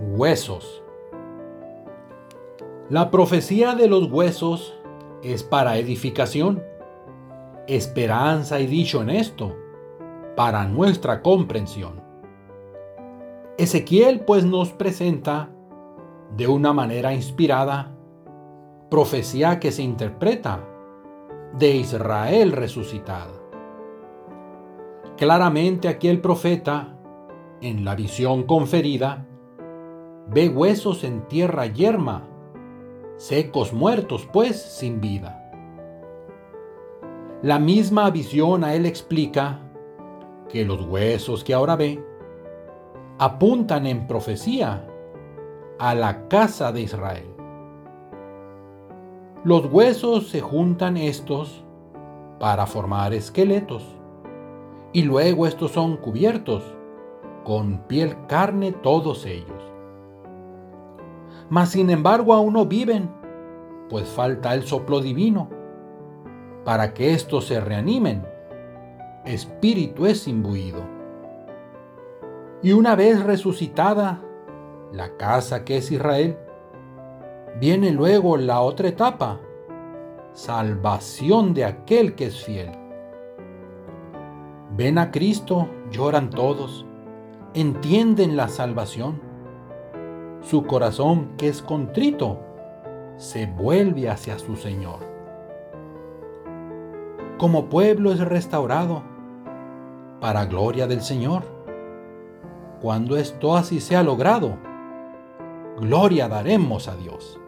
Huesos. La profecía de los huesos es para edificación, esperanza y dicho en esto, para nuestra comprensión. Ezequiel pues nos presenta de una manera inspirada profecía que se interpreta de Israel resucitada. Claramente aquí el profeta, en la visión conferida, ve huesos en tierra yerma, secos muertos pues sin vida. La misma visión a él explica que los huesos que ahora ve apuntan en profecía a la casa de Israel. Los huesos se juntan estos para formar esqueletos y luego estos son cubiertos con piel carne todos ellos. Mas sin embargo aún no viven, pues falta el soplo divino. Para que estos se reanimen, espíritu es imbuido. Y una vez resucitada la casa que es Israel, viene luego la otra etapa, salvación de aquel que es fiel. Ven a Cristo, lloran todos, entienden la salvación su corazón que es contrito se vuelve hacia su Señor. Como pueblo es restaurado para gloria del Señor. Cuando esto así sea logrado, gloria daremos a Dios.